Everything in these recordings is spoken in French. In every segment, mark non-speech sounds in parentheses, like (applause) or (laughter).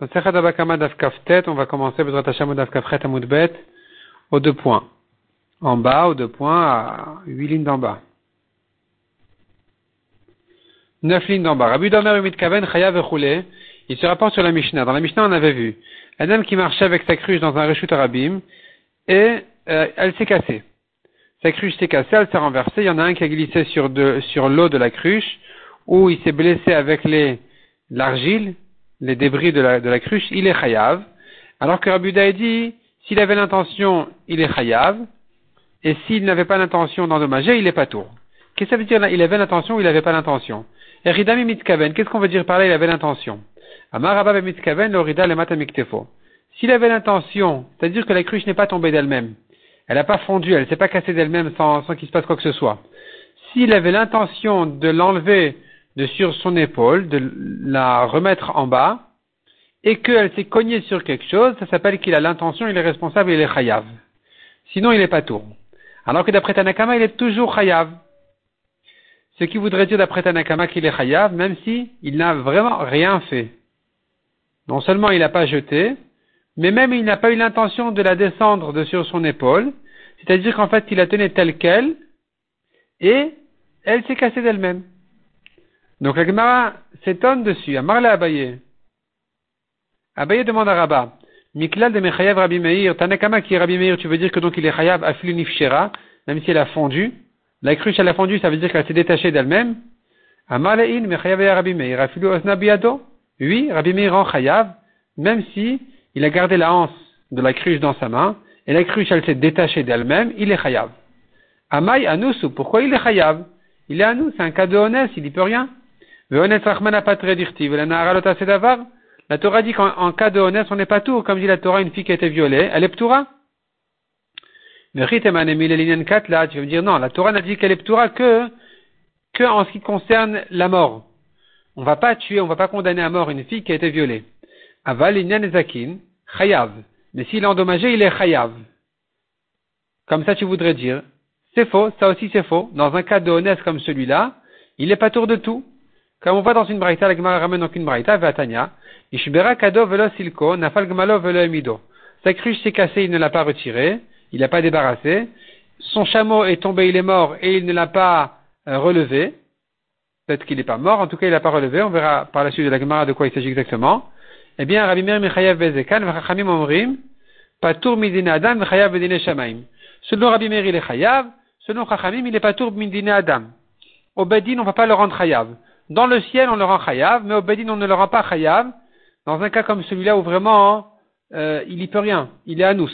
on va commencer Bezrat deux points. En bas, aux deux points, à huit lignes d'en bas. Neuf lignes d'en bas. Rabbi Domer Mitkaven Chayav Echule, il se rapporte sur la Mishnah. Dans la Mishnah, on avait vu un homme qui marchait avec sa cruche dans un rechute arabim et euh, elle s'est cassée. Sa cruche s'est cassée, elle s'est renversée. Il y en a un qui a glissé sur, sur l'eau de la cruche où il s'est blessé avec l'argile les débris de la, de la cruche, il est chayav. Alors que Rabbi dit, s'il avait l'intention, il est chayav. Et s'il n'avait pas l'intention d'endommager, il est pas tour. Qu'est-ce que ça veut dire Il avait l'intention ou il n'avait pas l'intention? Eridami mitkaven, qu'est-ce qu'on veut dire par là Il avait l'intention? Amar mitkaven, l'orida le matamiktefo. S'il avait l'intention, c'est-à-dire que la cruche n'est pas tombée d'elle-même, elle n'a pas fondu, elle ne s'est pas cassée d'elle-même sans, sans qu'il se passe quoi que ce soit. S'il avait l'intention de l'enlever de sur son épaule, de la remettre en bas, et qu'elle s'est cognée sur quelque chose, ça s'appelle qu'il a l'intention, il est responsable, il est chayav. Sinon, il n'est pas tour. Alors que d'après Tanakama, il est toujours chayav. Ce qui voudrait dire d'après Tanakama qu'il est chayav, même si il n'a vraiment rien fait. Non seulement il n'a pas jeté, mais même il n'a pas eu l'intention de la descendre de sur son épaule, c'est-à-dire qu'en fait il la tenait telle qu'elle, et elle s'est cassée d'elle-même. Donc la Gemara s'étonne dessus. Amar la Abaye. Abaye demande à Rabba. Miklal de Mechayav Rabbi Meir. Tanakama qui est Rabbi Meir, tu veux dire que donc il est Chayav Afilu Nifshera, même si elle a fondu. La cruche elle a fondu, ça veut dire qu'elle s'est détachée d'elle-même. Amar le'in Mechayav Rabbi Meir. Afilu Osna Biado. Oui, Rabbi Meir en Chayav, même si il a gardé la hanse de la cruche dans sa main, et la cruche elle s'est détachée d'elle-même, il est Chayav. Amay Anusu, pourquoi il est Chayav? Il est à nous, c'est un cadeau honnête, il n'y peut rien. La Torah dit qu'en cas de honnête, on n'est pas tout. Comme dit la Torah, une fille qui a été violée, elle est ptoura. tu vas me dire non, la Torah n'a dit qu'elle est ptoura que, que en ce qui concerne la mort. On ne va pas tuer, on ne va pas condamner à mort une fille qui a été violée. Aval zakin, chayav. Mais s'il est endommagé, il est chayav. Comme ça, tu voudrais dire. C'est faux, ça aussi c'est faux. Dans un cas de honnête comme celui-là, il n'est pas tour de tout. Comme on voit dans une braïta, la Gemara ramène donc une braïta, Vatania, kado nafal. Sa cruche s'est cassée, il ne l'a pas retirée, il l'a pas débarrassé. Son chameau est tombé, il est mort, et il ne l'a pas euh, relevé. Peut-être qu'il n'est pas mort, en tout cas il l'a pas relevé, on verra par la suite de la Gemara de quoi il s'agit exactement. Eh bien, Rabbi Meir Bezekan, Vachachamim Omrim, Patour Midine Adam, Bedine Shamaim. Selon Rabbi Meir, il est Chayav, selon Chachamim, il est Patour Midine Adam. Au Bedin, on ne va pas le rendre Chayav. Dans le ciel, on le rend chayav, mais au Bedin, on ne le rend pas chayav. Dans un cas comme celui-là où vraiment, euh, il n'y peut rien. Il est anous.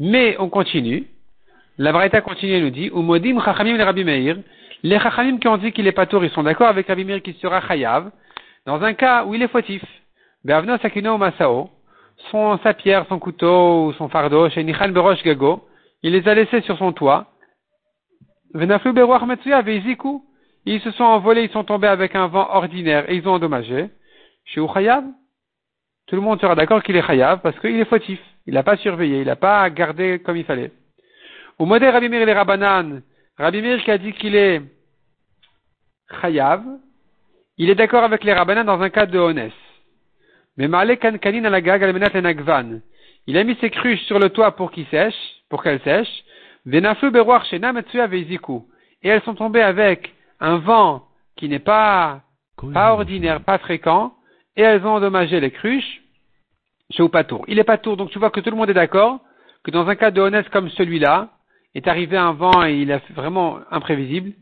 Mais on continue. La Braïta continue et nous dit, Umodim chachamim le Rabbi Meir. Les chachamim qui ont dit qu'il est pas tour, ils sont d'accord avec Rabbi Meir qui sera chayav. Dans un cas où il est fautif. Be'avno sakino masao. Son, sa pierre, son couteau ou son fardeau, chez Nichan Berosh Gago. Il les a laissés sur son toit. Ils se sont envolés, ils sont tombés avec un vent ordinaire et ils ont endommagé. Chez Chayav, tout le monde sera d'accord qu'il est Chayav parce qu'il est fautif. Il n'a pas surveillé, il n'a pas gardé comme il fallait. Au modèle Rabbi et les Rabbanan, Rabbi qui a dit qu'il est Chayav, il est d'accord avec les Rabbanan dans un cas de Honès. Mais. Il a mis ses cruches sur le toit pour qu'il sèche, pour qu'elles sèchent. Et elles sont tombées avec un vent qui n'est pas, pas ordinaire, pas fréquent, et elles ont endommagé les cruches chez Upatour. Il est pas tour, donc tu vois que tout le monde est d'accord que dans un cas de honnête comme celui-là, est arrivé un vent et il est vraiment imprévisible,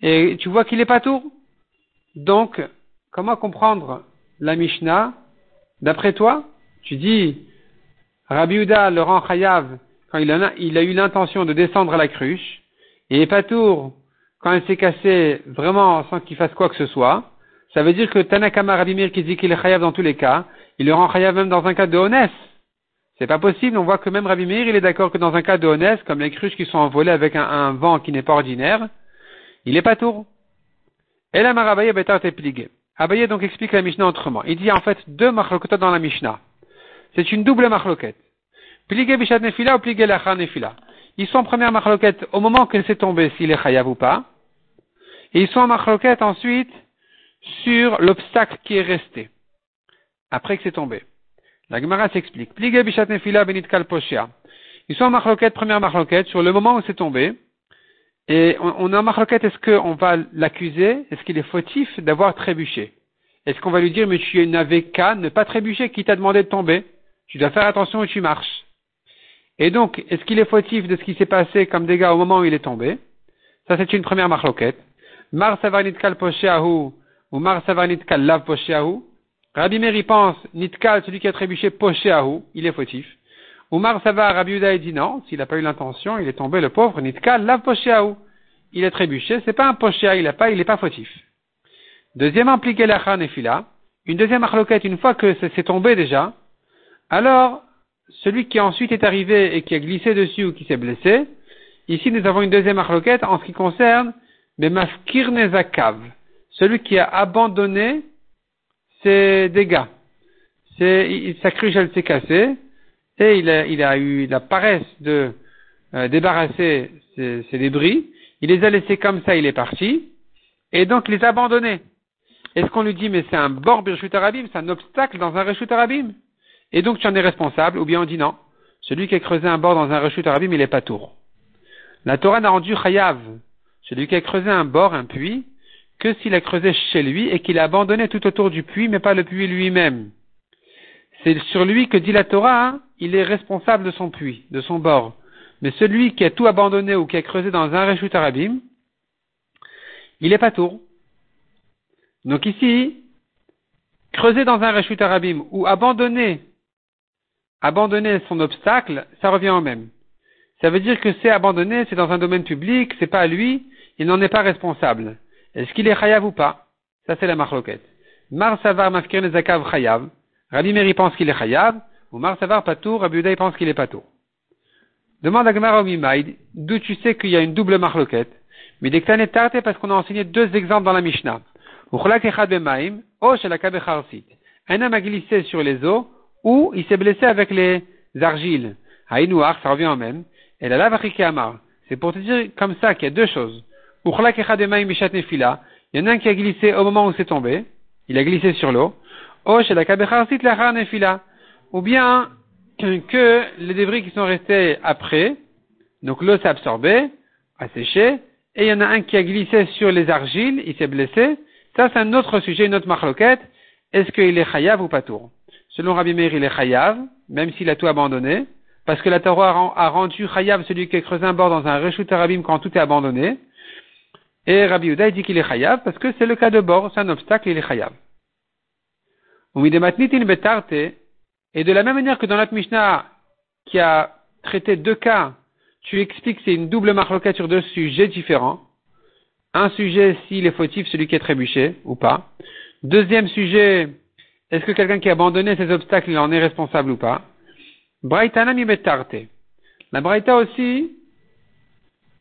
et tu vois qu'il est pas tour. Donc, comment comprendre la Mishnah? D'après toi, tu dis, Rabbi Uda le rend Chayav quand il a, eu l'intention de descendre à la cruche, et Patour, quand elle s'est cassée vraiment sans qu'il fasse quoi que ce soit, ça veut dire que Tanakama Rabimir qui dit qu'il est chayav dans tous les cas, il le rend chayav même dans un cas de honnête. C'est pas possible, on voit que même Rabimir, il est d'accord que dans un cas de honnête, comme les cruches qui sont envolées avec un, vent qui n'est pas ordinaire, il est pas tour. Et la Marabaye Betar plié. Abaye donc explique la Mishnah autrement. Il dit en fait deux machloketot dans la Mishnah. C'est une double machloket. Pligé bishat nefila ou pligé lacha nefila? Ils sont en première marloquette au moment qu'elle s'est tombée, s'il est chayav ou pas. Et ils sont en marloquette ensuite sur l'obstacle qui est resté, après que c'est tombé. La Gemara s'explique. Ils sont en marloquette, première marloquette, sur le moment où c'est tombé. Et on, a en marloquette, est-ce qu'on va l'accuser? Est-ce qu'il est fautif d'avoir trébuché? Est-ce qu'on va lui dire, mais tu n'avais qu'à ne pas trébucher, qui t'a demandé de tomber? Tu dois faire attention où tu marches. Et donc, est-ce qu'il est fautif de ce qui s'est passé comme dégâts au moment où il est tombé? Ça, c'est une première marloquette. Mar savarnitkal posheahu ou mar savarnitkal lav posheahu. Rabbi Meri pense, nitkal, celui qui a trébuché posheahu, il est fautif. Oumar Savar, Rabbi Uda dit non, s'il n'a pas eu l'intention, il est tombé, le pauvre, Nitkal, lav posheahu. Il est trébuché, c'est pas un poshéa, il n'est pas, il est pas fautif. Deuxième impliqué la nefila. Une deuxième marloquette, une fois que c'est tombé déjà, alors, celui qui ensuite est arrivé et qui a glissé dessus ou qui s'est blessé, ici nous avons une deuxième marloquette en ce qui concerne Bemaskir Nezakav, celui qui a abandonné ses dégâts. C'est, sa cruche, elle s'est cassée, et il a, il eu la paresse de euh, débarrasser ses, débris, il les a laissés comme ça, il est parti, et donc les a abandonnés. Est-ce qu'on lui dit, mais c'est un bord birchut arabim, c'est un obstacle dans un rechut arabim? Et donc tu en es responsable, ou bien on dit non, celui qui a creusé un bord dans un rechut arabim, il est pas tour. La Torah n'a rendu chayav, celui qui a creusé un bord, un puits, que s'il a creusé chez lui et qu'il a abandonné tout autour du puits, mais pas le puits lui-même. C'est sur lui que dit la Torah, hein, il est responsable de son puits, de son bord. Mais celui qui a tout abandonné ou qui a creusé dans un Reshut Arabim, il est pas tour. Donc ici, creuser dans un Reshut Arabim ou abandonner, abandonner son obstacle, ça revient au même. Ça veut dire que c'est abandonné, c'est dans un domaine public, c'est pas à lui, il n'en est pas responsable. Est-ce qu'il est chayav ou pas? Ça c'est la marloquette. Mar savar mafkir nezakav chayav. Rabbi Meri pense qu'il est chayav. Ou Mar savar patour. Rabbi Uday pense qu'il est patour. Demande à Gemara Mimaïd, d'où tu sais qu'il y a une double marloquette? Mais dès que t'en es tarté parce qu'on a enseigné deux exemples dans la Mishnah. Un homme a glissé sur les eaux ou il s'est blessé avec les argiles. Haïnouar, ça revient au même. Et la lave C'est pour te dire comme ça qu'il y a deux choses. Il y en a un qui a glissé au moment où c'est tombé. Il a glissé sur l'eau. Ou bien (clears throat) que les débris qui sont restés après, donc l'eau s'est absorbée, a séché, et il y en a un qui a glissé sur les argiles, il s'est blessé. Ça, c'est un autre sujet, une autre marloquette. Est-ce qu'il est chayav ou pas tour? Selon Rabbi Meir, il est chayav, même s'il a tout abandonné, parce que la Torah a rendu chayav celui qui a creusé un bord dans un reshut arabim quand tout est abandonné. Et Rabbi Uda dit qu'il est chayav parce que c'est le cas de bord, c'est un obstacle, il est chayav. Et de la même manière que dans notre Mishnah qui a traité deux cas, tu expliques que c'est une double marloquette sur deux sujets différents. Un sujet, s'il est fautif, celui qui est trébuché ou pas. Deuxième sujet, est-ce que quelqu'un qui a abandonné ses obstacles, il en est responsable ou pas Braïtana mi La Braïta aussi,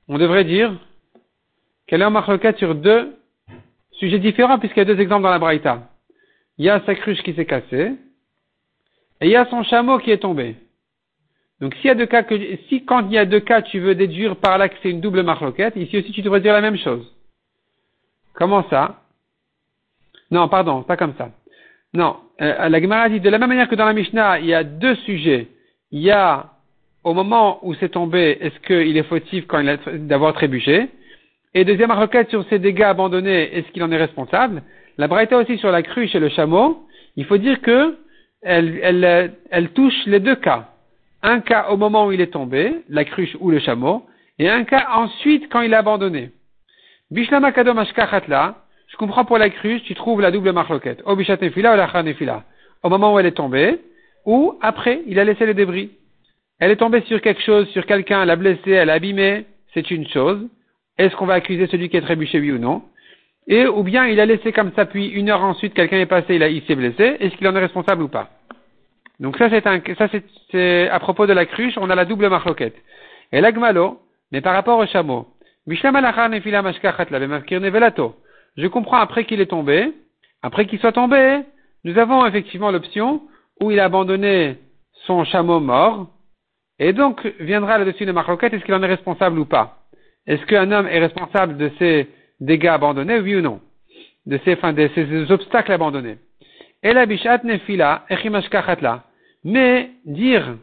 on devrait dire qu'elle est en marloquette sur deux sujets différents puisqu'il y a deux exemples dans la Braïta. Il y a sa cruche qui s'est cassée et il y a son chameau qui est tombé. Donc s'il y a deux cas que, si quand il y a deux cas tu veux déduire par là que c'est une double marloquette, ici aussi tu devrais dire la même chose. Comment ça? Non, pardon, pas comme ça. Non, euh, la Gemara dit de la même manière que dans la Mishnah, il y a deux sujets. Il y a au moment où c'est tombé, est-ce qu'il est fautif quand il a d'avoir trébuché? Et deuxième requête sur ces dégâts abandonnés, est-ce qu'il en est responsable? La Braïta aussi sur la cruche et le chameau, il faut dire que elle, touche les deux cas. Un cas au moment où il est tombé, la cruche ou le chameau, et un cas ensuite quand il est abandonné. Bishlama je comprends pour la cruche, tu trouves la double marloquette. Au bishat nefila ou la nefila. Au moment où elle est tombée, ou après, il a laissé les débris. Elle est tombée sur quelque chose, sur quelqu'un, elle a blessé, elle a abîmé, c'est une chose. Est-ce qu'on va accuser celui qui est trébuché, oui ou non? Et ou bien il a laissé comme ça, puis une heure ensuite, quelqu'un est passé, il, il s'est blessé, est-ce qu'il en est responsable ou pas? Donc ça, c'est un, ça c'est, à propos de la cruche, on a la double marloquette. Et l'agmalo, mais par rapport au chameau, je comprends après qu'il est tombé, après qu'il soit tombé, nous avons effectivement l'option où il a abandonné son chameau mort, et donc viendra là-dessus de marloquette, est-ce qu'il en est responsable ou pas? Est-ce qu'un homme est responsable de ces dégâts abandonnés, oui ou non? De ces, enfin, de ces obstacles abandonnés. Et la nefila. Mais dire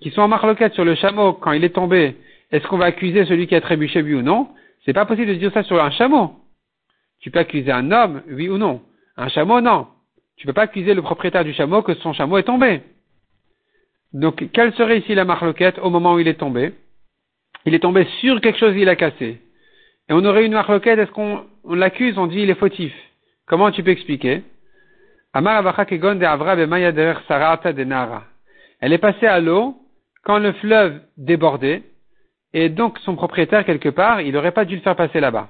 qu'ils sont en marloquette sur le chameau quand il est tombé, est-ce qu'on va accuser celui qui a trébuché, oui ou non? C'est pas possible de dire ça sur un chameau. Tu peux accuser un homme, oui ou non. Un chameau, non. Tu peux pas accuser le propriétaire du chameau que son chameau est tombé. Donc, quelle serait ici la marloquette au moment où il est tombé? Il est tombé sur quelque chose, il a cassé. Et on aurait une marloquette, est-ce qu'on l'accuse, on dit il est fautif. Comment tu peux expliquer? Elle est passée à l'eau quand le fleuve débordait, et donc son propriétaire, quelque part, il n'aurait pas dû le faire passer là-bas.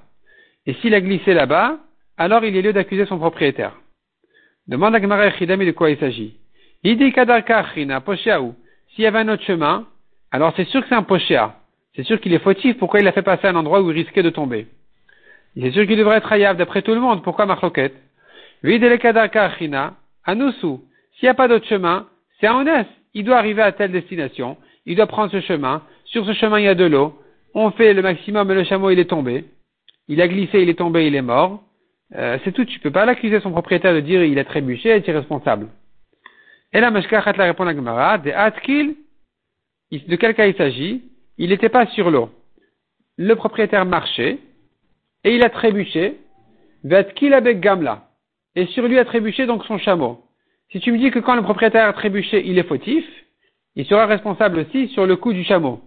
Et s'il a glissé là-bas, alors il est lieu d'accuser son propriétaire. Demande à Gemara Echidami de quoi il s'agit. Il dit S'il y avait un autre chemin, alors c'est sûr que c'est un poshéa. C'est sûr qu'il est fautif. Pourquoi il a fait passer à un endroit où il risquait de tomber? C'est sûr qu'il devrait être hayav d'après tout le monde. Pourquoi Marloquette? Anusu. S'il n'y a pas d'autre chemin, c'est un honnête. Il doit arriver à telle destination. Il doit prendre ce chemin. Sur ce chemin, il y a de l'eau. On fait le maximum et le chameau, il est tombé. Il a glissé, il est tombé, il est mort. Euh, c'est tout. Tu peux pas l'accuser son propriétaire de dire il a trébuché, est irresponsable. Et là, Meshkachat la répond à Gemara, de Atkil, de quel cas il s'agit? Il n'était pas sur l'eau. Le propriétaire marchait, et il a trébuché, Vatkil avec Gamla. Et sur lui a trébuché donc son chameau. Si tu me dis que quand le propriétaire a trébuché, il est fautif, il sera responsable aussi sur le coup du chameau.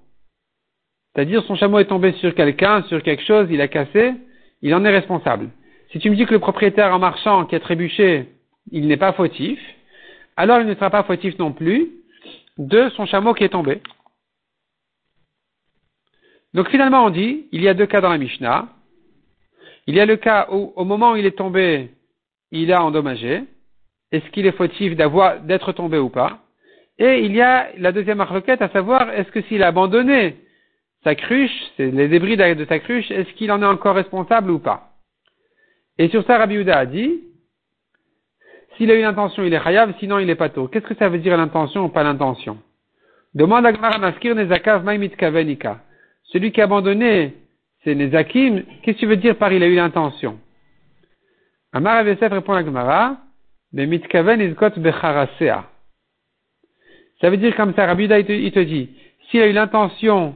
C'est-à-dire son chameau est tombé sur quelqu'un, sur quelque chose, il a cassé, il en est responsable. Si tu me dis que le propriétaire en marchant qui a trébuché, il n'est pas fautif, alors il ne sera pas fautif non plus de son chameau qui est tombé. Donc finalement on dit, il y a deux cas dans la Mishnah. Il y a le cas où au moment où il est tombé, il a endommagé. Est-ce qu'il est fautif d'être tombé ou pas? Et il y a la deuxième requête, à savoir, est-ce que s'il a abandonné sa cruche, c'est les débris de sa cruche, est-ce qu'il en est encore responsable ou pas? Et sur ça, Rabbi a dit, s'il a une intention, il est chayav, sinon il est pas tôt. Qu'est-ce que ça veut dire l'intention ou pas l'intention? Demande à Gmara Maskir Nezakav Maimit Kavenika. Celui qui a abandonné ses Nezakim, qu'est-ce que tu veux dire par il a eu l'intention? Amar Avesef répond à Gmara, mais Mitkaven Izgot. Ça veut dire comme ça, Rabbi il te dit, s'il a eu l'intention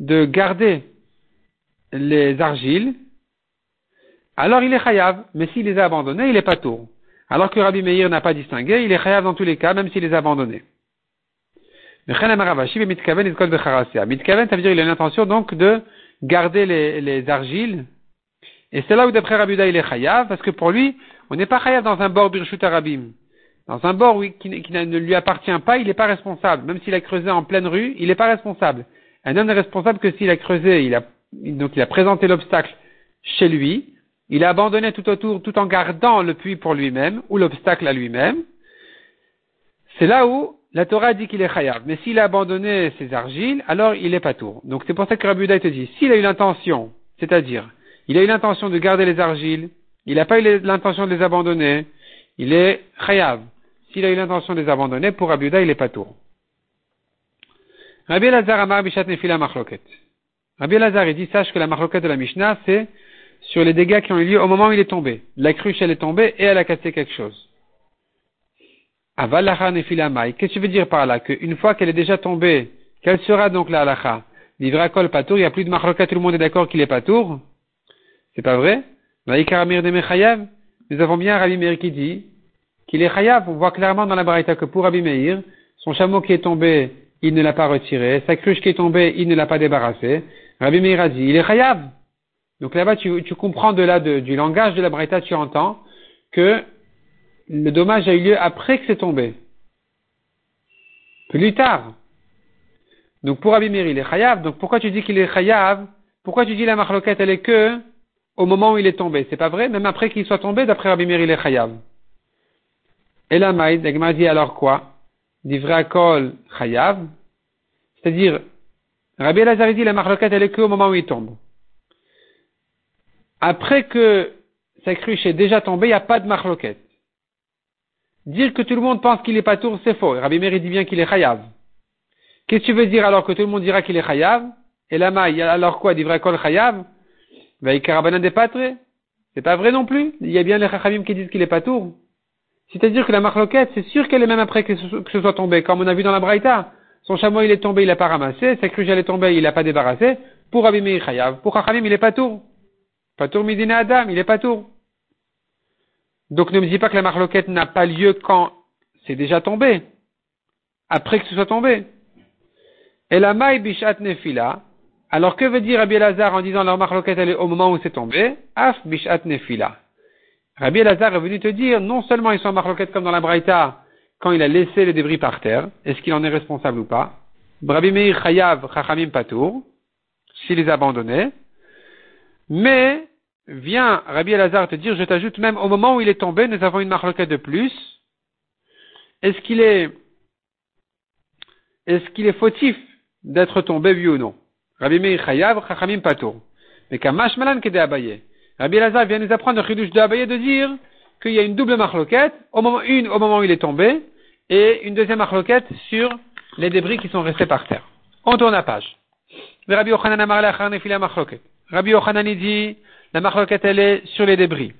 de garder les argiles, alors il est chayav, mais s'il les a abandonnés, il est pas tour. Alors que Rabbi Meir n'a pas distingué, il est chayav dans tous les cas, même s'il les a abandonnés. Mitkaven, ça veut dire qu'il a l'intention donc de garder les, les argiles. Et c'est là où d'après Rabbi il est chayav, parce que pour lui, on n'est pas chayav dans un bord birshut arabim. Dans un bord qui, ne lui appartient pas, il n'est pas responsable. Même s'il a creusé en pleine rue, il n'est pas responsable. Un homme n'est responsable que s'il a creusé, il a, donc il a présenté l'obstacle chez lui, il a abandonné tout autour, tout en gardant le puits pour lui-même, ou l'obstacle à lui-même. C'est là où la Torah dit qu'il est chayav. Mais s'il a abandonné ses argiles, alors il est pas tour. Donc c'est pour ça que Rabbi te dit, s'il a eu l'intention, c'est-à-dire, il a eu l'intention de garder les argiles, il n'a pas eu l'intention de les abandonner, il est chayav. S'il a eu l'intention de les abandonner, pour Rabbi il est pas tour. Rabbi Lazar Amar Bishat Nefila Machloket. Rabbi Lazar, dit, sache que la Machloket de la Mishnah, c'est sur les dégâts qui ont eu lieu au moment où il est tombé. La cruche, elle est tombée et elle a cassé quelque chose. Qu'est-ce que tu veux dire par là? Qu'une fois qu'elle est déjà tombée, quelle sera donc la halacha? Livrakol patour, il n'y a plus de machloka, tout le monde est d'accord qu'il est patour? C'est pas vrai? Nous avons bien Rabbi Meir qui dit qu'il est chayav. On voit clairement dans la baraita que pour Rabbi Meir, son chameau qui est tombé, il ne l'a pas retiré. Sa cruche qui est tombée, il ne l'a pas débarrassé. Rabbi Meir a dit, il est chayav. Donc là-bas, tu, comprends de là, du langage de la Braïta, tu entends que le dommage a eu lieu après que c'est tombé. Plus tard. Donc pour Abimir, il est chayav. Donc pourquoi tu dis qu'il est chayav? Pourquoi tu dis la marloquette, elle est que au moment où il est tombé? C'est pas vrai Même après qu'il soit tombé, d'après Abimir, il est chayav. Et la maïd, m'a dit alors quoi? Divrakol chayav. C'est-à-dire, Rabbi Elazar dit la marloquette, elle est que au moment où il tombe après que sa cruche est déjà tombée, il n'y a pas de marloquette. Dire que tout le monde pense qu'il est pas tour, c'est faux. Rabbi Meir dit bien qu'il est chayav. Qu'est-ce que tu veux dire alors que tout le monde dira qu'il est chayav? Et la maille, alors quoi, dit vrai kol chayav? Des pâtres? C'est pas vrai non plus? Il y a bien les Chachamim qui disent qu'il est pas tour. C'est-à-dire que la marloquette, c'est sûr qu'elle est même après que ce, soit tombé. Comme on a vu dans la Braïta, son chameau il est tombé, il n'a pas ramassé, sa cruche elle est tombée, il n'a pas débarrassé. Pour Meir Chayav, pour Chachamim, il est pas tour. Pas tour Midina Adam, il est pas tour. Donc ne me dis pas que la marloquette n'a pas lieu quand c'est déjà tombé. Après que ce soit tombé. Et la maï bishat nefila. Alors que veut dire Rabbi Elazar en disant la marloquette elle est au moment où c'est tombé? Af bishat nefila. Rabbi Elazar est venu te dire, non seulement ils sont en marloquette comme dans la Braïta, quand il a laissé les débris par terre, est-ce qu'il en est responsable ou pas? Rabbi Meir Chayav Chachamim Patour, s'il les a abandonnés. Mais, vient Rabbi Elazar te dire, je t'ajoute même au moment où il est tombé, nous avons une marloquette de plus. Est-ce qu'il est, est-ce qu'il est fautif d'être tombé, oui ou non? Rabbi Meir Chayav, Chachamim Patour. Mais Kamash Malan Kede Abaye. Rabbi Lazar vient nous apprendre le de Abaye de dire qu'il y a une double marloquette, au moment, une au moment où il est tombé, et une deuxième marloquette sur les débris qui sont restés par terre. On tourne la page. Rabbi Yochanan Rabbi Yochanan dit, la marloquette elle est sur les débris.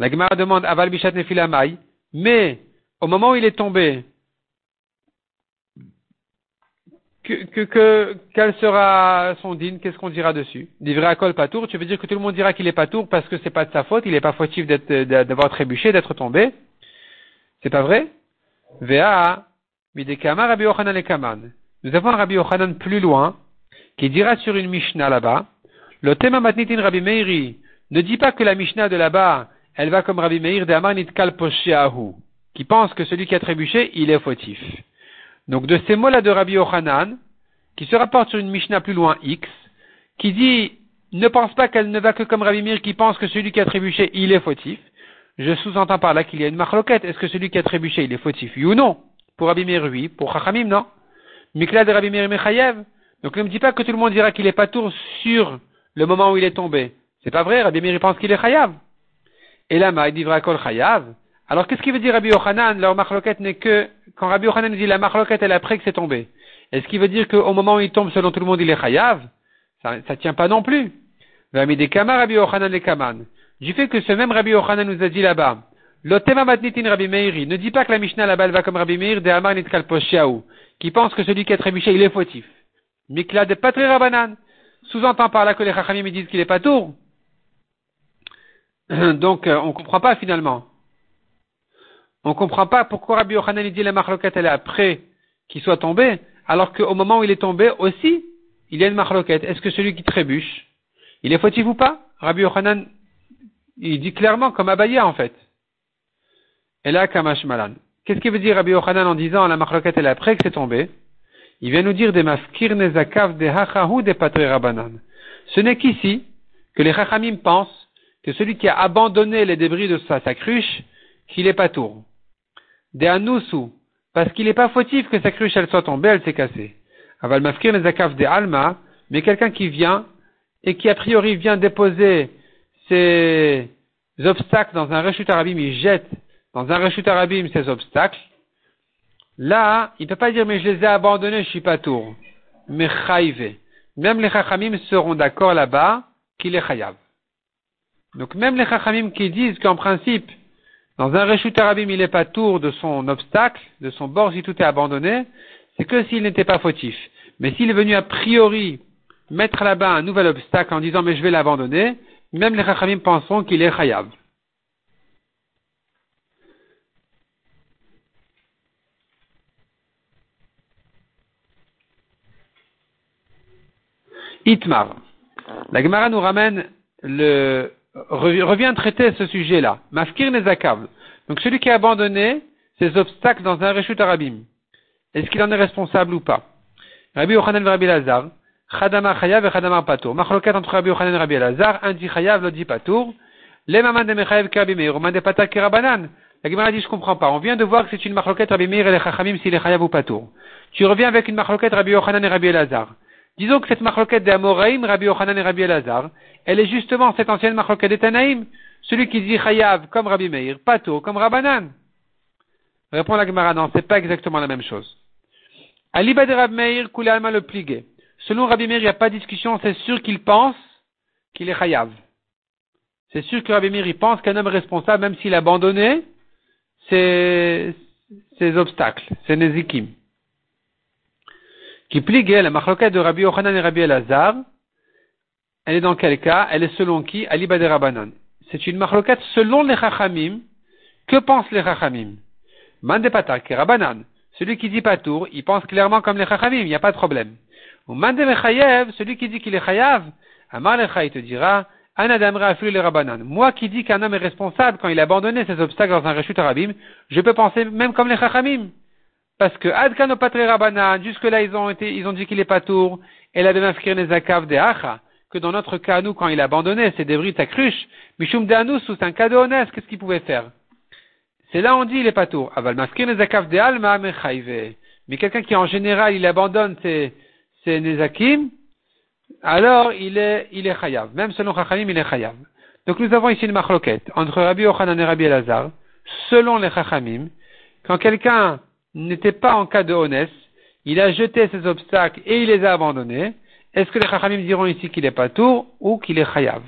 La Gemara demande Aval Bishat Nefila mais au moment où il est tombé, que, que, quel sera son dîne Qu'est-ce qu'on dira dessus? Divrei pas patour, tu veux dire que tout le monde dira qu'il est patour parce que c'est pas de sa faute, il n'est pas fautif d'avoir trébuché, d'être tombé? C'est pas vrai? Vea, midekama Rabbi Yochanan Kaman. Nous avons un Rabbi Yochanan plus loin qui dira sur une Mishnah là-bas, le thème matnitin Rabbi Meiri ne dit pas que la Mishnah de là-bas, elle va comme Rabbi Meir de Amanit qui pense que celui qui a trébuché, il est fautif. Donc de ces mots-là de Rabbi Yochanan, qui se rapporte sur une Mishnah plus loin X, qui dit ne pense pas qu'elle ne va que comme Rabbi Mir qui pense que celui qui a trébuché, il est fautif. Je sous-entends par là qu'il y a une marloquette. Est-ce que celui qui a trébuché, il est fautif, oui ou non? Pour Rabbi Mir, oui. Pour Chachamim, non. Mikla de Rabbi Mir Mechayev. Donc ne me dis pas que tout le monde dira qu'il est pas tour sur le moment où il est tombé. C'est pas vrai, Rabbi Mir pense qu'il est Chayav. Et là, il dit Kol Chayav. Alors qu'est-ce qu'il veut dire Rabbi Yochanan Leur marloquette n'est que, quand Rabbi Yochanan dit la marloquette elle après que c'est tombé. Est-ce qu'il veut dire qu'au moment où il tombe, selon tout le monde, il est chayav? Ça ne tient pas non plus. des Rabbi Yochanan les kaman. Du fait que ce même Rabbi Yochanan nous a dit là-bas, L'otema matnitin Rabbi Meiri, ne dit pas que la Mishnah là-bas va comme Rabbi Meir de Amar qui pense que celui qui a trébuché, il est fautif. Mikla de Patri Rabanan, sous-entend par là que les Chachamim disent qu'il est pas tour. (clears throat) Donc, euh, on ne comprend pas finalement. On ne comprend pas pourquoi Rabbi Yochanan dit la marloquette elle est après qu'il soit tombé, alors qu'au moment où il est tombé aussi, il y a une marloquette. Est-ce que celui qui trébuche, il est fautif ou pas? Rabbi Yochanan, il dit clairement comme Abaya en fait. Et là, Kamash Malan. Qu'est-ce qu'il veut dire Rabbi Yochanan en disant la marloquette elle est après que c'est tombé? Il vient nous dire des maskir nezakav de hachahu de rabanan. Ce n'est qu'ici que les chachamim pensent que celui qui a abandonné les débris de sa, cruche, qu'il est pas tour de Anousu, parce qu'il n'est pas fautif que sa cruche elle soit tombée, elle s'est cassée. Aval maskir les de Alma, mais quelqu'un qui vient et qui a priori vient déposer ses obstacles dans un rechute arabim, il jette dans un rechute arabim ses obstacles. Là, il ne peut pas dire mais je les ai abandonnés, je suis pas tour. Mais chayive. Même les chachamim seront d'accord là-bas qu'il est chayav. Donc même les chachamim qui disent qu'en principe dans un Reshut Arabim, il n'est pas tour de son obstacle, de son bord, si tout est abandonné, c'est que s'il n'était pas fautif. Mais s'il est venu a priori mettre là-bas un nouvel obstacle en disant mais je vais l'abandonner, même les Chachamim penseront qu'il est Chayav. Itmar. La Gemara nous ramène le, revient traiter ce sujet-là. Maskir nezakav. Donc celui qui a abandonné ses obstacles dans un rechut arabim, est-ce qu'il en est responsable ou pas? Rabbi Yochanan et Rabbi Lazar, Chadama chayav et Chadama patour. Machloket entre Rabbi Yochanan et Rabbi Lazar, un dit chayav, l'autre patour. Les mamans de Mechayev Rabbi Meir, de patak kirabanan. La Gemara dit, je comprends pas. On vient de voir que c'est une machloket Rabbi Meir et les chachamim s'il est ou patour. Tu reviens avec une machloket Rabbi Yochanan et Rabbi Lazar. Disons que cette machloket de Amoraim, Rabbi Yochanan et Rabbi Elazar, elle est justement cette ancienne machloket de Tanaïm, celui qui dit Chayav comme Rabbi Meir, Pato comme Rabbanan. Répond la Gemara, non, c'est pas exactement la même chose. Aliba de Rabbi Meir, Alma le pligué. Selon Rabbi Meir, il n'y a pas de discussion, c'est sûr qu'il pense qu'il est Chayav. c'est sûr que Rabbi Meir, il pense qu'un homme responsable, même s'il a abandonné ses, obstacles, ses nézikim. Qui pliguait la machloquette de Rabbi Yochanan et Rabbi Elazar, elle est dans quel cas? Elle est selon qui? Ali Rabbanan. C'est une machloquette selon les chachamim. Que pensent les chachamim? Mande patak, Rabbanan. Celui qui dit patour, il pense clairement comme les chachamim, il n'y a pas de problème. Ou mande celui qui dit qu'il est chayav, Amar il te dira, moi qui dis qu'un homme est responsable quand il a abandonné ses obstacles dans un rechut arabim, je peux penser même comme les chachamim. Parce que Adkano Patre Rabanan, jusque-là ils ont été, ils ont dit qu'il est pas tour, et la Bemafkir Nezakav de Acha, que dans notre cas, nous, quand il a abandonné ses débris à cruche, Mishum de Anus, c'est un cadeau honnête, qu'est-ce qu'il pouvait faire? C'est là on dit pas tour. Aval Mafkir Nezakav de Alma Mais quelqu'un qui en général, il abandonne ses, ses Nezakim, alors il est, il est chayav. Même selon Chachamim, il est chayav. Donc nous avons ici une machloquette entre Rabbi Yochanan et Rabbi Elazar. Selon les Chachamim, quand quelqu'un n'était pas en cas de honnête, il a jeté ses obstacles et il les a abandonnés. Est-ce que les Chachamim diront ici qu'il est pas tour ou qu'il est chayav?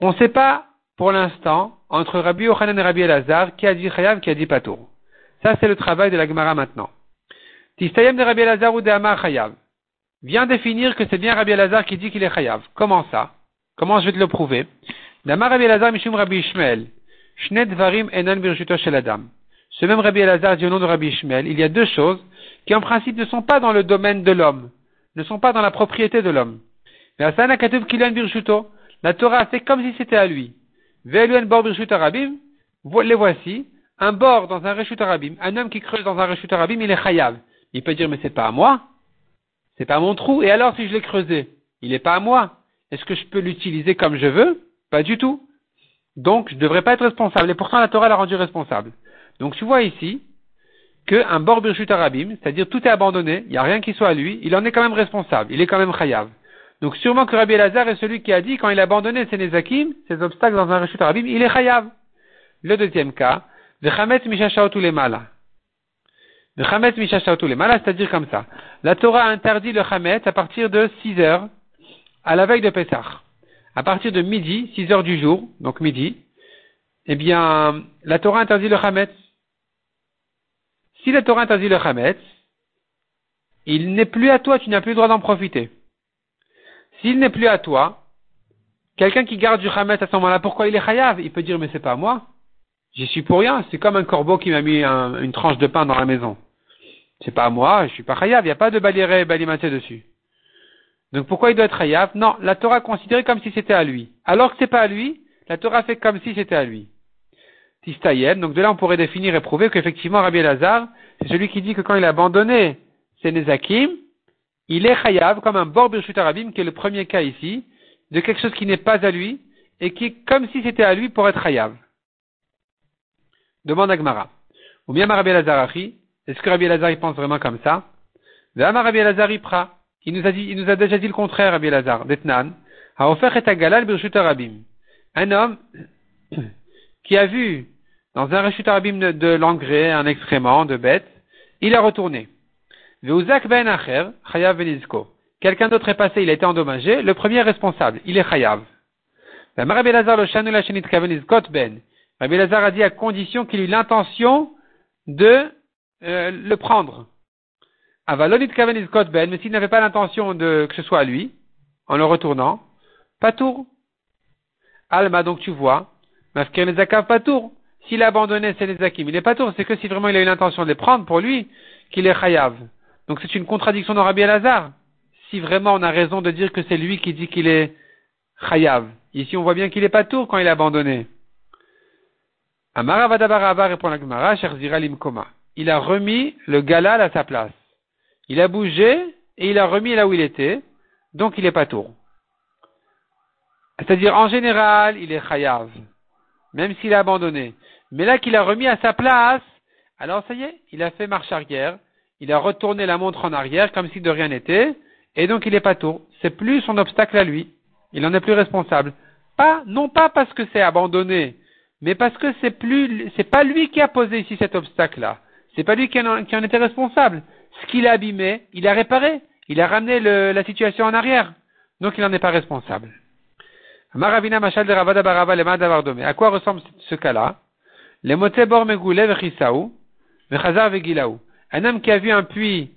On ne sait pas pour l'instant entre Rabbi Yochanan et Rabbi Elazar qui a dit chayav, qui a dit tour. Ça c'est le travail de la Gemara maintenant. Tistayem de Rabbi Elazar ou de Amar chayav? Vient définir que c'est bien Rabbi Elazar qui dit qu'il est chayav. Comment ça? Comment je vais te le prouver? Damar Rabbi Elazar Mishum Rabbi Ishmael. Varim Enan. Ce même Rabbi Elazar dit au nom de Rabbi Ishmael, il y a deux choses qui en principe ne sont pas dans le domaine de l'homme, ne sont pas dans la propriété de l'homme. La Torah fait comme si c'était à lui. Les voici, un bord dans un Reshut Rabim, un homme qui creuse dans un Reshut Rabim, il est chayav. Il peut dire, mais c'est pas à moi. C'est pas mon trou. Et alors, si je l'ai creusé, il n'est pas à moi. Est-ce que je peux l'utiliser comme je veux? Pas du tout. Donc, je ne devrais pas être responsable. Et pourtant, la Torah l'a rendu responsable. Donc, tu vois ici qu'un bord birchut arabim, c'est-à-dire tout est abandonné, il n'y a rien qui soit à lui, il en est quand même responsable. Il est quand même chayav. Donc, sûrement que Rabbi Elazar est celui qui a dit, quand il a abandonné ses nezakim, ses obstacles dans un rechut arabim, il est chayav. Le deuxième cas, Vechamet les mala. Le chametz les malas, c'est-à-dire comme ça. La Torah interdit le chametz à partir de 6 heures, à la veille de Pessah. À partir de midi, 6 heures du jour, donc midi, eh bien, la Torah interdit le chametz. Si la Torah interdit le chametz, il n'est plus à toi, tu n'as plus le droit d'en profiter. S'il n'est plus à toi, quelqu'un qui garde du chametz à ce moment-là, pourquoi il est chayav? Il peut dire, mais c'est pas moi. J'y suis pour rien. C'est comme un corbeau qui m'a mis une tranche de pain dans la maison. C'est pas moi, je suis pas chayav, il n'y a pas de baliré balimaté dessus. Donc pourquoi il doit être chayav? Non, la Torah considéré comme si c'était à lui. Alors que c'est pas à lui, la Torah fait comme si c'était à lui. Tistayem, donc de là on pourrait définir et prouver qu'effectivement Rabbi Elazar, c'est celui qui dit que quand il a abandonné ses Nezakim, il est chayav comme un bord birchut arabim, qui est le premier cas ici, de quelque chose qui n'est pas à lui, et qui est comme si c'était à lui pour être chayav. Demande Agmara. Ou bien Rabbi Elazar est-ce que Rabbi Elazar il pense vraiment comme ça? Rabbi Elazar il nous a dit, il nous a déjà dit le contraire, Rabbi Elazar, d'Etnan. A offert et agalal rabim. Un homme (coughs) qui a vu dans un rechut arabim de, l'engrais, un excrément de bête, il a retourné. Veuzak ben acher, chayav benizko. Quelqu'un d'autre est passé, il a été endommagé, le premier responsable, il est chayav. Rabbi Elazar le ben. Elazar a dit à condition qu'il ait l'intention de euh, le prendre. Avalonit kavenit ben, mais s'il n'avait pas l'intention de que ce soit à lui, en le retournant, pas tour. Alma, donc tu vois, Mafkir Nezakav pas tour. S'il a abandonné ses Nezakim, il est pas tour, c'est que si vraiment il a eu l'intention de les prendre pour lui, qu'il est chayav. Donc c'est une contradiction dans Rabbi Elazar. Si vraiment on a raison de dire que c'est lui qui dit qu'il est chayav. Ici on voit bien qu'il est pas tour quand il a abandonné. Amara répond la Gemara, Limkoma il a remis le galal à sa place. Il a bougé et il a remis là où il était, donc il n'est pas tour. C'est-à-dire, en général, il est chayav, même s'il a abandonné. Mais là qu'il a remis à sa place, alors ça y est, il a fait marche arrière, il a retourné la montre en arrière comme si de rien n'était, et donc il n'est pas tour. C'est plus son obstacle à lui. Il n'en est plus responsable. Pas, non pas parce que c'est abandonné, mais parce que c'est plus, c'est pas lui qui a posé ici cet obstacle-là. C'est pas lui qui en, était responsable. Ce qu'il a abîmé, il a réparé. Il a ramené la situation en arrière. Donc il n'en est pas responsable. Maravina machal de Ravada Barava le À quoi ressemble ce cas-là? Les bor megoulé vechisaou, vechazar vegilaou. Un homme qui a vu un puits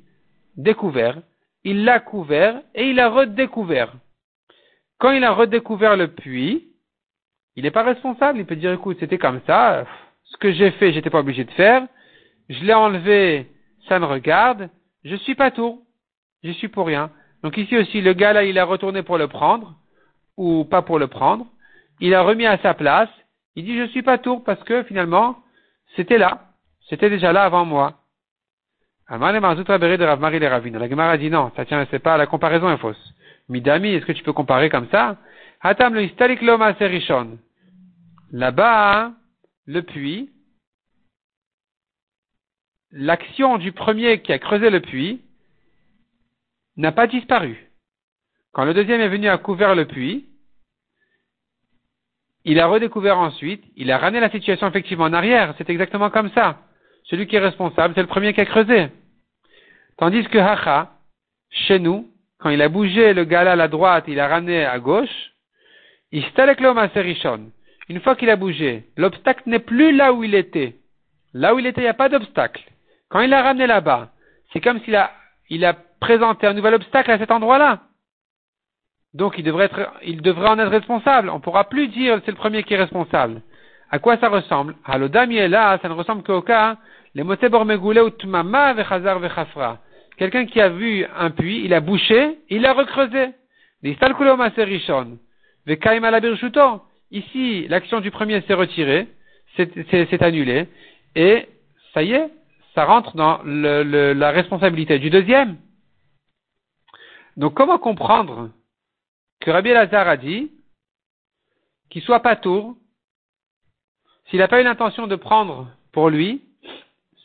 découvert, il l'a couvert et il a redécouvert. Quand il a redécouvert le puits, il n'est pas responsable. Il peut dire, écoute, c'était comme ça, ce que j'ai fait, j'étais pas obligé de faire, je l'ai enlevé, ça me regarde, je suis pas tout, je suis pour rien. Donc ici aussi, le gars là, il a retourné pour le prendre, ou pas pour le prendre, il a remis à sa place, il dit, je suis pas tour parce que finalement, c'était là, c'était déjà là avant moi. De. La Gemara dit non, ça tient, c'est pas, la comparaison est fausse. Midami, est-ce que tu peux comparer comme ça? Hatam le serishon. Là-bas, le puits, l'action du premier qui a creusé le puits n'a pas disparu. Quand le deuxième est venu à couvert le puits, il a redécouvert ensuite, il a ramené la situation effectivement en arrière. C'est exactement comme ça. Celui qui est responsable, c'est le premier qui a creusé. Tandis que Hacha, chez nous, quand il a bougé le gala à la droite, il a ramené à gauche, il Une fois qu'il a bougé, l'obstacle n'est plus là où il était. Là où il était, il n'y a pas d'obstacle. Quand il l'a ramené là-bas, c'est comme s'il a, il a présenté un nouvel obstacle à cet endroit-là. Donc il devrait être, il devrait en être responsable. On pourra plus dire c'est le premier qui est responsable. À quoi ça ressemble? Là, ça ne ressemble qu'au cas, les vechafra. Quelqu'un qui a vu un puits, il a bouché, il a recreusé. Ici, l'action du premier s'est retirée, c'est annulé, et ça y est, ça rentre dans le, la responsabilité du deuxième. Donc comment comprendre que Rabbi Lazare a dit qu'il soit pas tour s'il n'a pas eu l'intention de prendre pour lui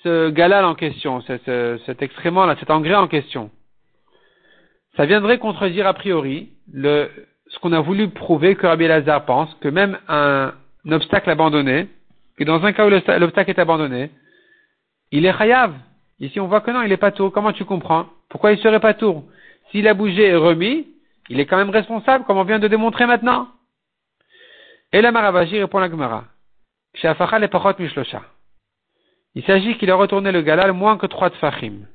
ce galal en question, cet excrément-là, cet engrais en question. Ça viendrait contredire a priori ce qu'on a voulu prouver que Rabbi Lazare pense que même un, obstacle abandonné, que dans un cas où l'obstacle est abandonné, il est chayav. Ici, on voit que non, il est pas tour. Comment tu comprends? Pourquoi il serait pas tour? S'il a bougé et remis, il est quand même responsable, comme on vient de démontrer maintenant. Et la Maravaji répond à la Gemara. Il s'agit qu'il a retourné le galal moins que trois tfachim.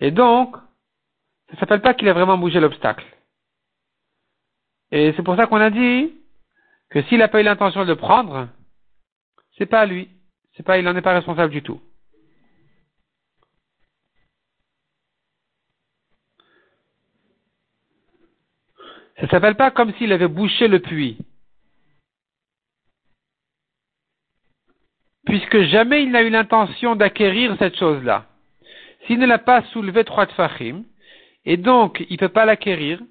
Et donc, ça ne s'appelle pas qu'il a vraiment bougé l'obstacle. Et c'est pour ça qu'on a dit que s'il n'a pas eu l'intention de le prendre, c'est pas lui. C'est pas, il n'en est pas responsable du tout. Ça ne s'appelle pas comme s'il avait bouché le puits. Puisque jamais il n'a eu l'intention d'acquérir cette chose-là. S'il ne l'a pas soulevé trois de fachim, et donc il ne peut pas l'acquérir,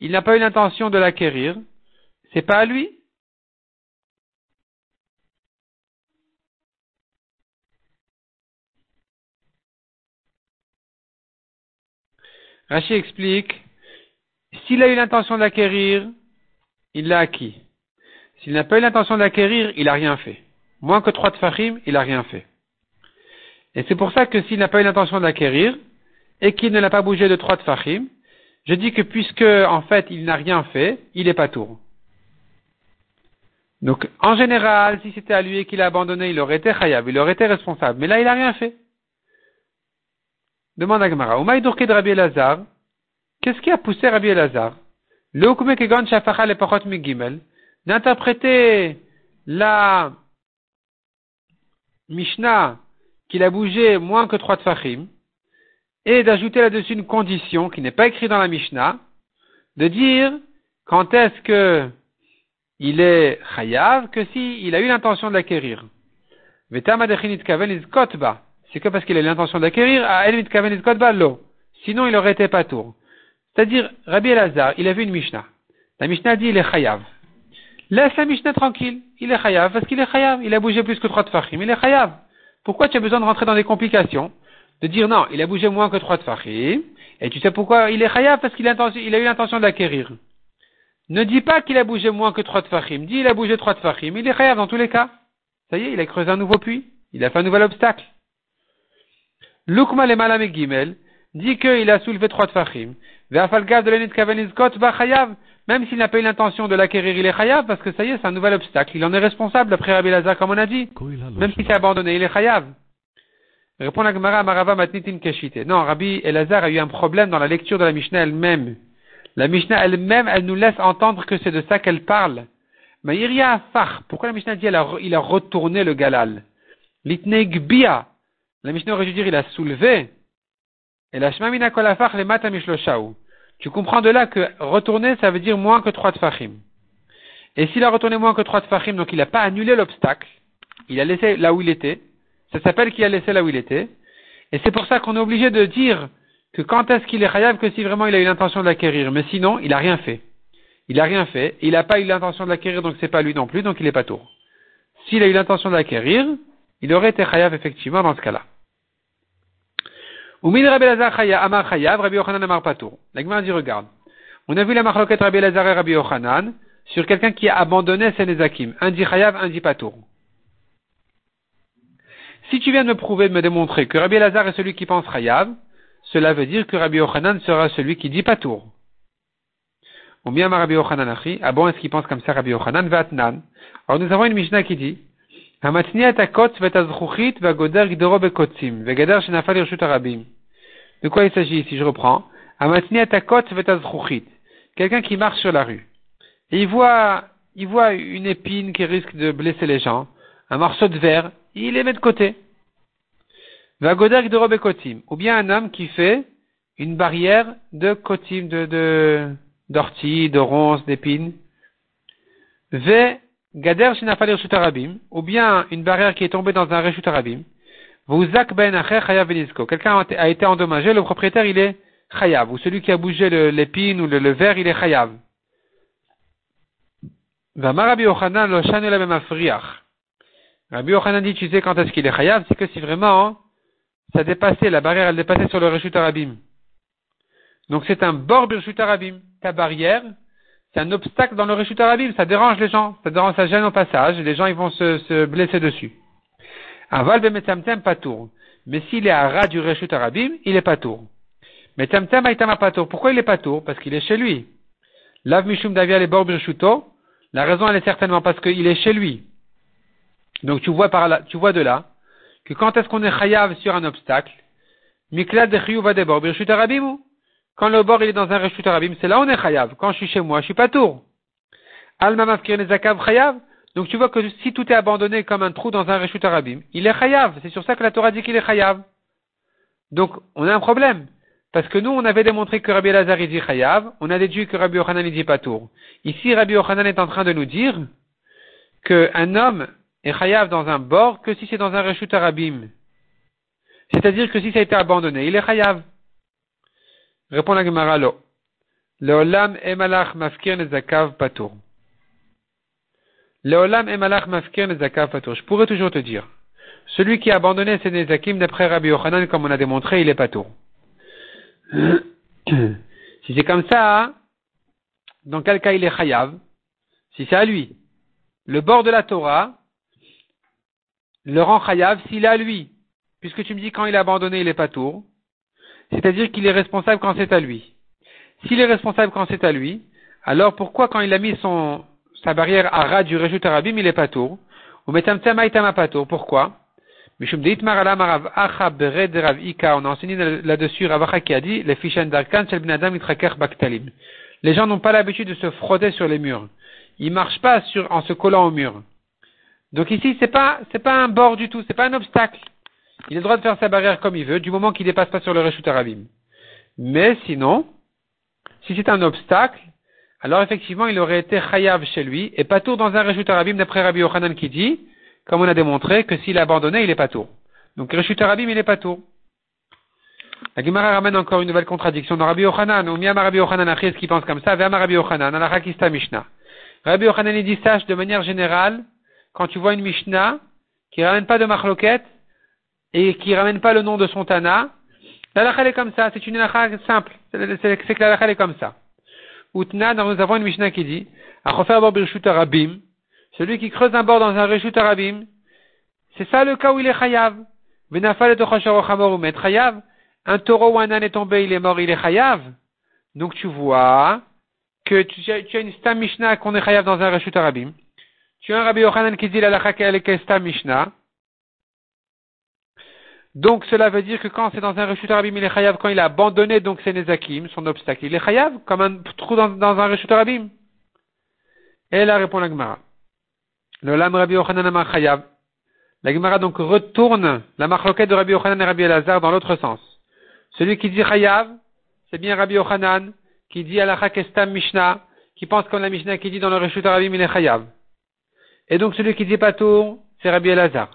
il n'a pas eu l'intention de l'acquérir, c'est pas à lui. Rachid explique s'il a eu l'intention d'acquérir, il l'a acquis. S'il n'a pas eu l'intention d'acquérir, il n'a rien fait. Moins que trois de fachim, il n'a rien fait. Et c'est pour ça que s'il n'a pas eu l'intention d'acquérir, et qu'il ne l'a pas bougé de trois de fachim, je dis que puisque, en fait, il n'a rien fait, il est pas tour. Donc, en général, si c'était à lui et qu'il a abandonné, il aurait été khayab, il aurait été responsable. Mais là, il n'a rien fait. Demande à Gemara. de Rabbi Qu'est-ce qui a poussé Rabbi Elazar? D'interpréter la Mishnah qu'il a bougé moins que trois tfachim et d'ajouter là-dessus une condition qui n'est pas écrite dans la Mishnah, de dire quand est-ce que il est chayav que si il a eu l'intention de l'acquérir. C'est que parce qu'il a eu l'intention d'acquérir, sinon il aurait été pas tour. C'est-à-dire, Rabbi Elazar, il a vu une Mishnah. La Mishnah dit il est chayav. Laisse la Mishnah tranquille. Il est chayav parce qu'il est chayav. Il a bougé plus que trois tfachim. Il est chayav. Pourquoi tu as besoin de rentrer dans des complications? De dire non, il a bougé moins que trois tfachim. Et tu sais pourquoi il est chayav? Parce qu'il a, a eu l'intention d'acquérir. Ne dis pas qu'il a bougé moins que trois tfachim. Dis il a bougé trois tfachim. Il est chayav dans tous les cas. Ça y est, il a creusé un nouveau puits. Il a fait un nouvel obstacle. Lukma le malam gimel dit qu'il a soulevé trois tfachim. de même s'il n'a pas eu l'intention de l'acquérir, il est chayav parce que ça y est, c'est un nouvel obstacle. Il en est responsable d'après Rabbi Lazar, comme on a dit. Même s'il s'est abandonné, il est chayav. Répond la Gemara Marava Matnitin Keshite. Non, Rabbi Elazar a eu un problème dans la lecture de la Mishnah elle-même. La Mishnah elle-même, elle nous laisse entendre que c'est de ça qu'elle parle. Mais Iria Fach, pourquoi la Mishnah dit il a, il a retourné le galal? Litneg Bia. La Mishnah aurait dû dire il a soulevé. Et la Shmamina Kolafach le Matamishloshau. Tu comprends de là que retourner, ça veut dire moins que trois tfachim. Et s'il a retourné moins que trois tfachim, donc il n'a pas annulé l'obstacle, il a laissé là où il était, ça s'appelle qu'il a laissé là où il était. Et c'est pour ça qu'on est obligé de dire que quand est-ce qu'il est chayav que si vraiment il a eu l'intention de l'acquérir. Mais sinon, il n'a rien fait. Il n'a rien fait. Il n'a pas eu l'intention de l'acquérir, donc c'est pas lui non plus, donc il n'est pas tour. S'il a eu l'intention de l'acquérir, il aurait été chayav effectivement dans ce cas-là. Ou min Rabbi Lazar Amar chayav, Rabbi Yochanan Amar patour. La dit regarde. On a vu la marloquette Rabbi Lazar et Rabbi Yochanan sur quelqu'un qui a abandonné ses nezakim. Un dit chayav, un dit patour. Si tu viens de me prouver, de me démontrer que Rabbi Lazar est celui qui pense Chayav, cela veut dire que Rabbi Yochanan sera celui qui dit Patour. Ou bien Rabbi Yochanan achi, ah bon, est-ce qu'il pense comme ça Rabbi Yochanan? Vatnan Alors nous avons une Mishnah qui dit, de quoi il s'agit ici? Je reprends. Quelqu'un qui marche sur la rue. Et il voit, il voit une épine qui risque de blesser les gens, un morceau de verre, il les met de côté. de kotim. Ou bien un homme qui fait une barrière de kotim, de, de, d'ortie, de ronces, d'épines. Gader ou bien une barrière qui est tombée dans un reshut arabim. ben Quelqu'un a été endommagé, le propriétaire il est chayav, ou celui qui a bougé l'épine ou le, verre il est chayav. Va marabi ochanan lo Rabbi Yochanan dit, tu sais quand est-ce qu'il est chayav, c'est que si vraiment ça dépassait, la barrière elle dépassait sur le Reshut Arabim. Donc c'est un bord Reshut Arabim. Ta barrière, c'est un obstacle dans le Reshut Arabim, ça dérange les gens, ça dérange, ça gêne au passage, les gens ils vont se, se blesser dessus. Aval bemetamtem patour. Mais s'il est à ras du Reshut Arabim, il est patour. Mais temtem aitama patour. Pourquoi il est patour Parce qu'il est chez lui. Lav mishum davia les bord La raison elle est certainement parce qu'il est chez lui. Donc tu vois par là, tu vois de là que quand est-ce qu'on est chayav sur un obstacle, mikla de va d'abord Quand le bord il est dans un reshut arabim, c'est là où on est chayav. Quand je suis chez moi, je suis pas tour. Alma mafkir nezakav chayav. Donc tu vois que si tout est abandonné comme un trou dans un reshut arabim, il est chayav. C'est sur ça que la Torah dit qu'il est chayav. Donc on a un problème. Parce que nous, on avait démontré que Rabbi Lazar dit chayav, on a déduit que Rabbi Yochanan dit pas tour. Ici, Rabbi Yochanan est en train de nous dire qu'un homme est chayav dans un bord que si c'est dans un reshut arabim. C'est-à-dire que si ça a été abandonné, il est chayav. Répond la Gemara lo. Leolam emalach mafkir nezakav patour. Leolam emalach mafkir nezakav patour. Je pourrais toujours te dire. Celui qui a abandonné ses nezakim d'après Rabbi Yochanan, comme on a démontré, il est patour. (clears throat) si c'est comme ça, dans quel cas il est chayav? Si c'est à lui. Le bord de la Torah, le rend chayav s'il est à lui. Puisque tu me dis quand il a abandonné, il est pas tour. C'est-à-dire qu'il est responsable quand c'est à lui. S'il est responsable quand c'est à lui, alors pourquoi quand il a mis son, sa barrière à ras du Rejut Arabim, il est pas tour? Ou. Pourquoi? On a enseigné là-dessus Ravacha qui a dit, les gens n'ont pas l'habitude de se frotter sur les murs. Ils marchent pas sur, en se collant au mur. Donc ici, c'est pas, c'est pas un bord du tout, c'est pas un obstacle. Il a le droit de faire sa barrière comme il veut, du moment qu'il dépasse pas sur le Reshut Arabim. Mais sinon, si c'est un obstacle, alors effectivement, il aurait été chayav chez lui, et pas tour dans un Reshut Arabim d'après Rabbi Yochanan qui dit, comme on a démontré, que s'il a abandonné, il est pas tour. Donc Reshut Arabim, il est pas tour. La Gemara ramène encore une nouvelle contradiction dans Rabbi Yochanan, ou Rabbi Yochanan qui pense comme ça, Ve'ama Rabbi Yochanan, la Mishnah. Rabbi Yochanan, il dit, sache de manière générale, quand tu vois une Mishnah qui ramène pas de Machloket et qui ramène pas le nom de son Tana, la est comme ça, c'est une halakha simple, c'est que la est comme ça. Outna, nous avons une Mishnah qui dit, celui qui creuse un bord dans un Reshut Arabim, c'est ça le cas où il est Chayav. Un taureau ou un âne est tombé, il est mort, il est Chayav. Donc tu vois que tu, as une Stam Mishnah qu'on est chayav dans un Reshut Arabim. Tu as un Rabbi Yochanan qui dit la lacha est Stam Mishnah. Donc cela veut dire que quand c'est dans un Reshut Arabim, il est chayav quand il a abandonné donc ses Nezakim, son obstacle. Il est chayav comme un trou dans, un Reshut Arabim. Et là répond la Gemara. Le Lam Rabbi Yochanan chayav. La Gemara donc retourne la marloquette de Rabbi Yochanan et Rabbi Elazar dans l'autre sens. Celui qui dit chayav, c'est bien Rabbi Yochanan, qui dit Alacha Kestam Mishnah, qui pense comme la Mishnah qui dit dans le Reshut Arabim, il est chayav. Et donc celui qui dit Patour, c'est Rabbi Elazar.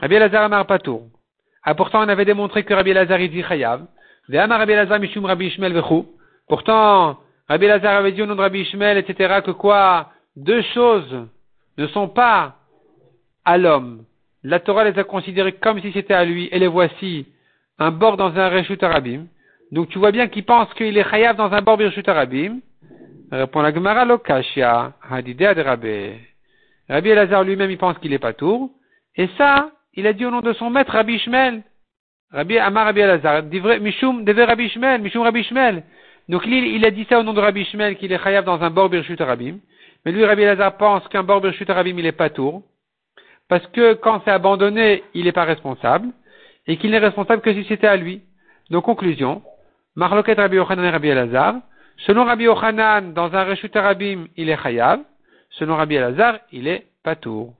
Rabbi Elazar Amar Patour. Ah, pourtant, on avait démontré que Rabbi Elazar il dit chayav. Ve'amar Rabbi Elazar Mishum Rabbi Ishmael Vechou. Pourtant, Rabbi Elazar avait dit au nom de Rabbi Ishmael, etc., que quoi, deux choses ne sont pas à l'homme. La Torah les a considérées comme si c'était à lui, et les voici, un bord dans un Reshut Arabim. Donc tu vois bien qu'il pense qu'il est chayav dans un bord Birshut Arabim. Répond la Gemara Lokashia, Hadidea de Rabbi. Rabbi Elazar lui-même, il pense qu'il est pas tour. Et ça, il a dit au nom de son maître Rabbi Ishmael. Rabbi Amar Rabbi Elazar, Mishum deve Rabbi Ishmael, Mishum Rabbi Ishmael. Donc il, a dit ça au nom de Rabbi Ishmael qu'il est chayav dans un bord Birshut Arabim. Mais lui, Rabbi Elazar pense qu'un bord Birshut Arabim, il est pas tour. Parce que quand c'est abandonné, il n'est pas responsable. Et qu'il n'est responsable que si c'était à lui. Donc conclusion, Marloket Rabbi Yochanan et Rabbi Elazar. Selon Rabbi Yochanan, dans un Reshut Arabim, il est chayav. Selon Rabbi Elazar, il est patour.